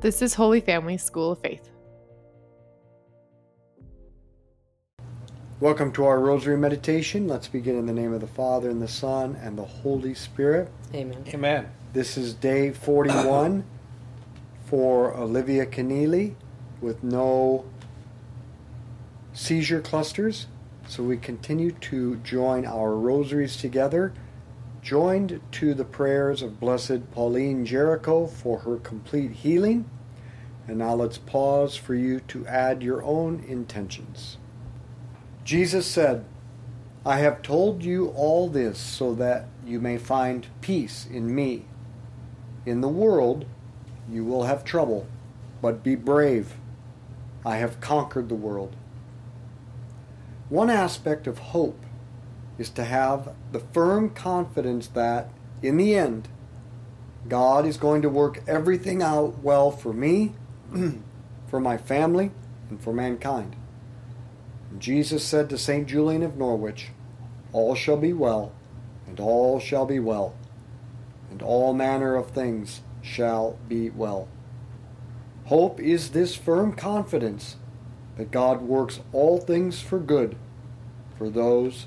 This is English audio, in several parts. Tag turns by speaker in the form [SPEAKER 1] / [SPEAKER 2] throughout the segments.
[SPEAKER 1] This is Holy Family School of Faith.
[SPEAKER 2] Welcome to our Rosary Meditation. Let's begin in the name of the Father, and the Son, and the Holy Spirit.
[SPEAKER 3] Amen.
[SPEAKER 4] Amen.
[SPEAKER 2] This is day 41 for Olivia Keneally with no seizure clusters. So we continue to join our rosaries together, joined to the prayers of Blessed Pauline Jaricot for her complete healing. And now let's pause for you to add your own intentions. Jesus said, I have told you all this so that you may find peace in me. In the world you will have trouble, but be brave. I have conquered the world. One aspect of hope is to have the firm confidence that, in the end, God is going to work everything out well for me, for my family, and for mankind. Jesus said to St. Julian of Norwich, All shall be well, and all shall be well, and all manner of things shall be well. Hope is this firm confidence that God works all things for good for those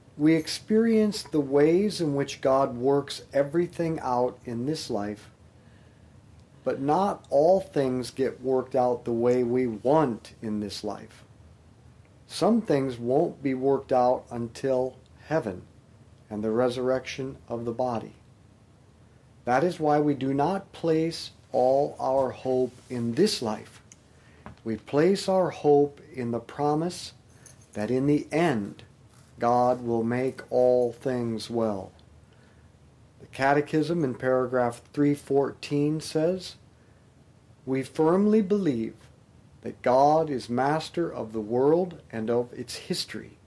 [SPEAKER 2] we experience the ways in which God works everything out in this life, but not all things get worked out the way we want in this life. Some things won't be worked out until heaven and the resurrection of the body. That is why we do not place all our hope in this life. We place our hope in the promise that in the end, God will make all things well. The Catechism in paragraph 314 says, We firmly believe that God is master of the world and of its history,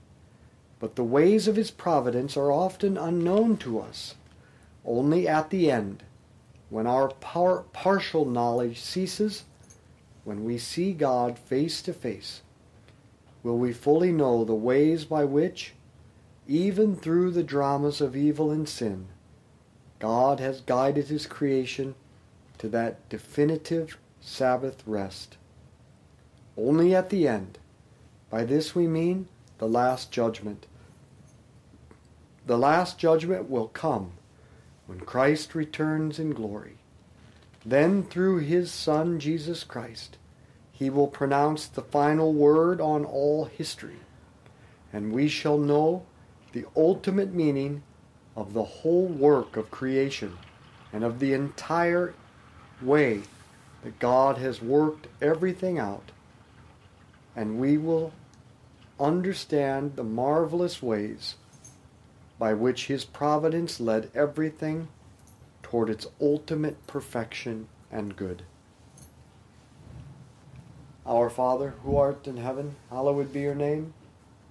[SPEAKER 2] but the ways of his providence are often unknown to us. Only at the end, when our par- partial knowledge ceases, when we see God face to face, will we fully know the ways by which, even through the dramas of evil and sin, God has guided his creation to that definitive Sabbath rest. Only at the end. By this we mean the last judgment. The last judgment will come when Christ returns in glory. Then, through his Son, Jesus Christ, he will pronounce the final word on all history, and we shall know the ultimate meaning of the whole work of creation and of the entire way that God has worked everything out. And we will understand the marvelous ways by which his providence led everything toward its ultimate perfection and good. Our Father, who art in heaven, hallowed be your name.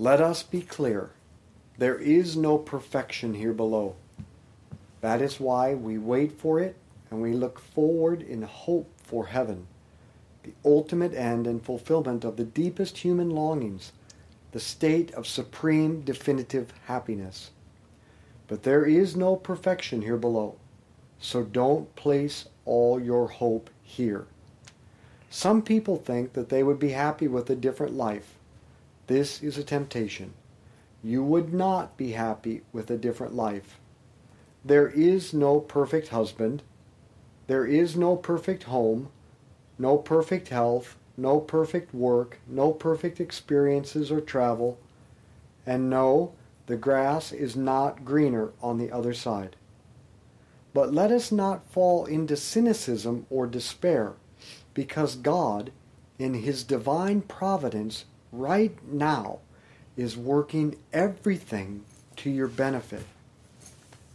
[SPEAKER 2] Let us be clear. There is no perfection here below. That is why we wait for it and we look forward in hope for heaven, the ultimate end and fulfillment of the deepest human longings, the state of supreme definitive happiness. But there is no perfection here below, so don't place all your hope here. Some people think that they would be happy with a different life. This is a temptation. You would not be happy with a different life. There is no perfect husband. There is no perfect home, no perfect health, no perfect work, no perfect experiences or travel, and no, the grass is not greener on the other side. But let us not fall into cynicism or despair, because God, in His divine providence, right now, is working everything to your benefit.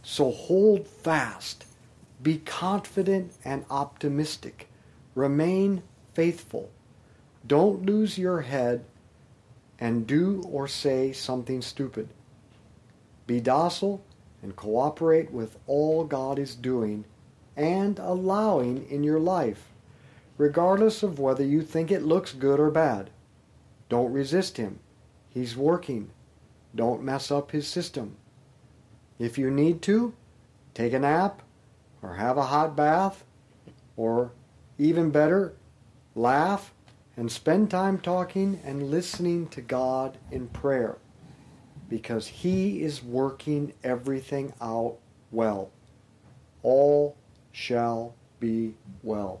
[SPEAKER 2] So hold fast, be confident and optimistic, remain faithful. Don't lose your head and do or say something stupid. Be docile and cooperate with all God is doing and allowing in your life, regardless of whether you think it looks good or bad. Don't resist Him. He's working. Don't mess up His system. If you need to, take a nap or have a hot bath or even better, laugh and spend time talking and listening to God in prayer because He is working everything out well. All shall be well.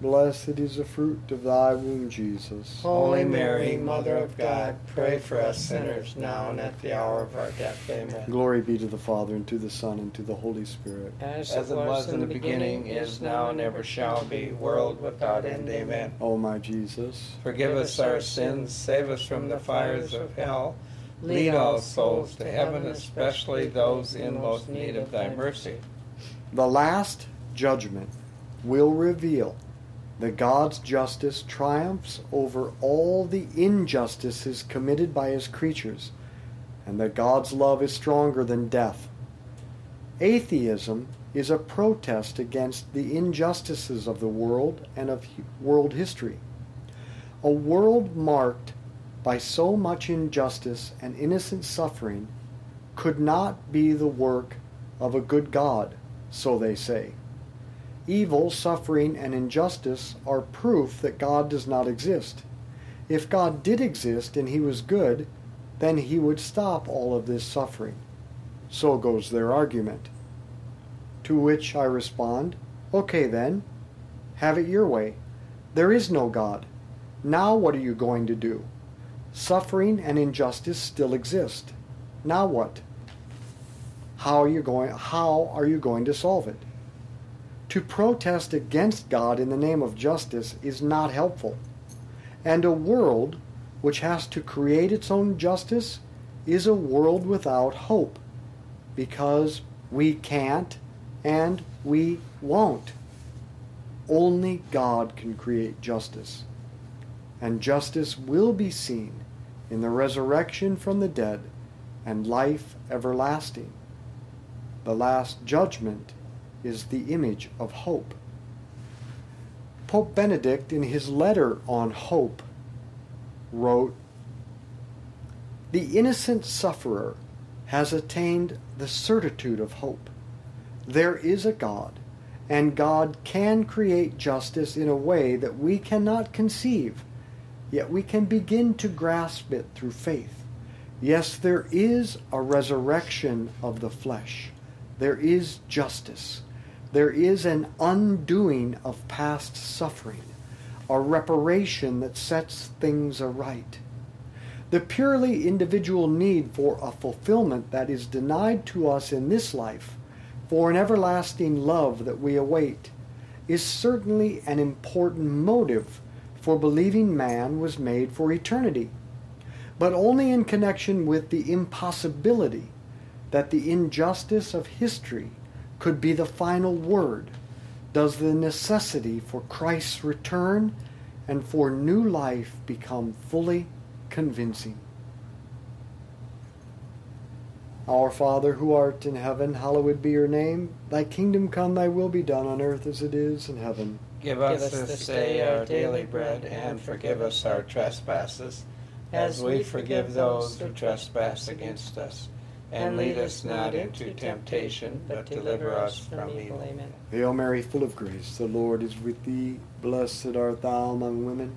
[SPEAKER 2] Blessed is the fruit of thy womb, Jesus.
[SPEAKER 4] Holy Mary, Mother of God, pray for us sinners now and at the hour of our death. Amen.
[SPEAKER 2] Glory be to the Father, and to the Son, and to the Holy Spirit.
[SPEAKER 4] As it was in the beginning, is now, and ever shall be, world without end. Amen.
[SPEAKER 2] O my Jesus,
[SPEAKER 4] Forgive us our sins, save us from the fires of hell. Lead all souls to heaven, especially those in most need of thy mercy.
[SPEAKER 2] the last judgment will reveal that God's justice triumphs over all the injustices committed by his creatures, and that God's love is stronger than death. Atheism is a protest against the injustices of the world and of world history. A world marked by so much injustice and innocent suffering could not be the work of a good God, so they say. Evil, suffering, and injustice are proof that God does not exist. If God did exist and he was good, then he would stop all of this suffering. So goes their argument. To which I respond, okay then, have it your way. There is no God. Now what are you going to do? Suffering and injustice still exist. Now what? How are you going how are you going to solve it? To protest against God in the name of justice is not helpful. And a world which has to create its own justice is a world without hope because we can't and we won't. Only God can create justice. And justice will be seen in the resurrection from the dead and life everlasting. The last judgment is the image of hope. Pope Benedict, in his letter on hope, wrote The innocent sufferer has attained the certitude of hope. There is a God, and God can create justice in a way that we cannot conceive, yet we can begin to grasp it through faith. Yes, there is a resurrection of the flesh. There is justice. There is an undoing of past suffering, a reparation that sets things aright. The purely individual need for a fulfillment that is denied to us in this life, for an everlasting love that we await, is certainly an important motive for believing man was made for eternity, but only in connection with the impossibility that the injustice of history could be the final word, does the necessity for Christ's return and for new life become fully convincing. Our Father who art in heaven, hallowed be your name. Thy kingdom come, thy will be done on earth as it is in heaven.
[SPEAKER 4] Give us this day our daily bread, and forgive us our trespasses, as we forgive those who trespass against us and lead us not into temptation, but deliver us from evil. Amen.
[SPEAKER 2] Hail Mary, full of grace, the Lord is with thee. Blessed art thou among women.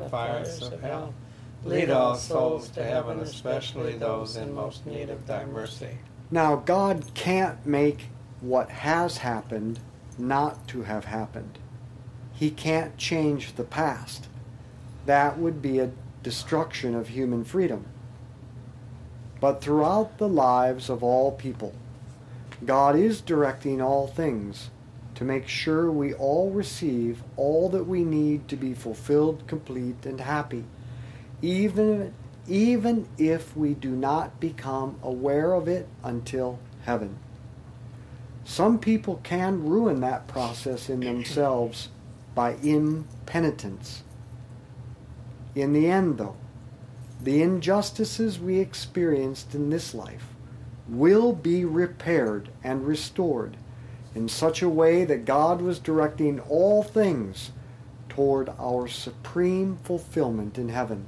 [SPEAKER 4] fires of hell. Lead all souls to heaven, especially those in most need of thy mercy.
[SPEAKER 2] Now, God can't make what has happened not to have happened. He can't change the past. That would be a destruction of human freedom. But throughout the lives of all people, God is directing all things to make sure we all receive all that we need to be fulfilled, complete, and happy, even, even if we do not become aware of it until heaven. Some people can ruin that process in themselves by impenitence. In the end, though, the injustices we experienced in this life will be repaired and restored in such a way that God was directing all things toward our supreme fulfillment in heaven.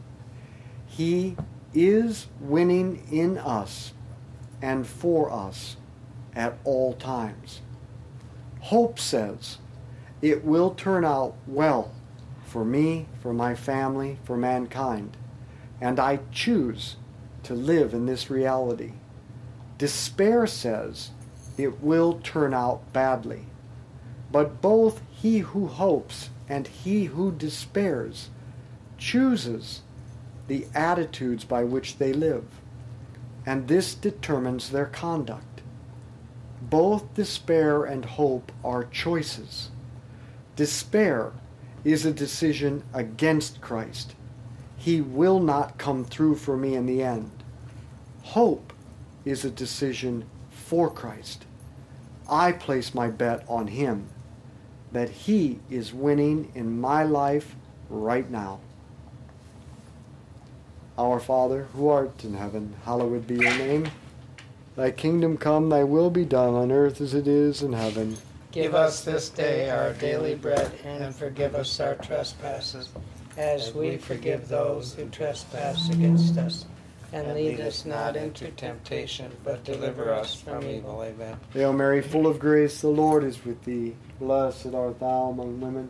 [SPEAKER 2] He is winning in us and for us at all times. Hope says it will turn out well for me, for my family, for mankind, and I choose to live in this reality. Despair says it will turn out badly. But both he who hopes and he who despairs chooses the attitudes by which they live, and this determines their conduct. Both despair and hope are choices. Despair is a decision against Christ. He will not come through for me in the end. Hope is a decision for Christ. I place my bet on Him that He is winning in my life right now. Our Father, who art in heaven, hallowed be your name. Thy kingdom come, thy will be done on earth as it is in heaven.
[SPEAKER 3] Give us this day our daily bread, and forgive us our trespasses, as we forgive those who trespass against us. And lead us not into temptation, but deliver us from evil. Amen.
[SPEAKER 2] Hail Mary, full of grace, the Lord is with thee. Blessed art thou among women.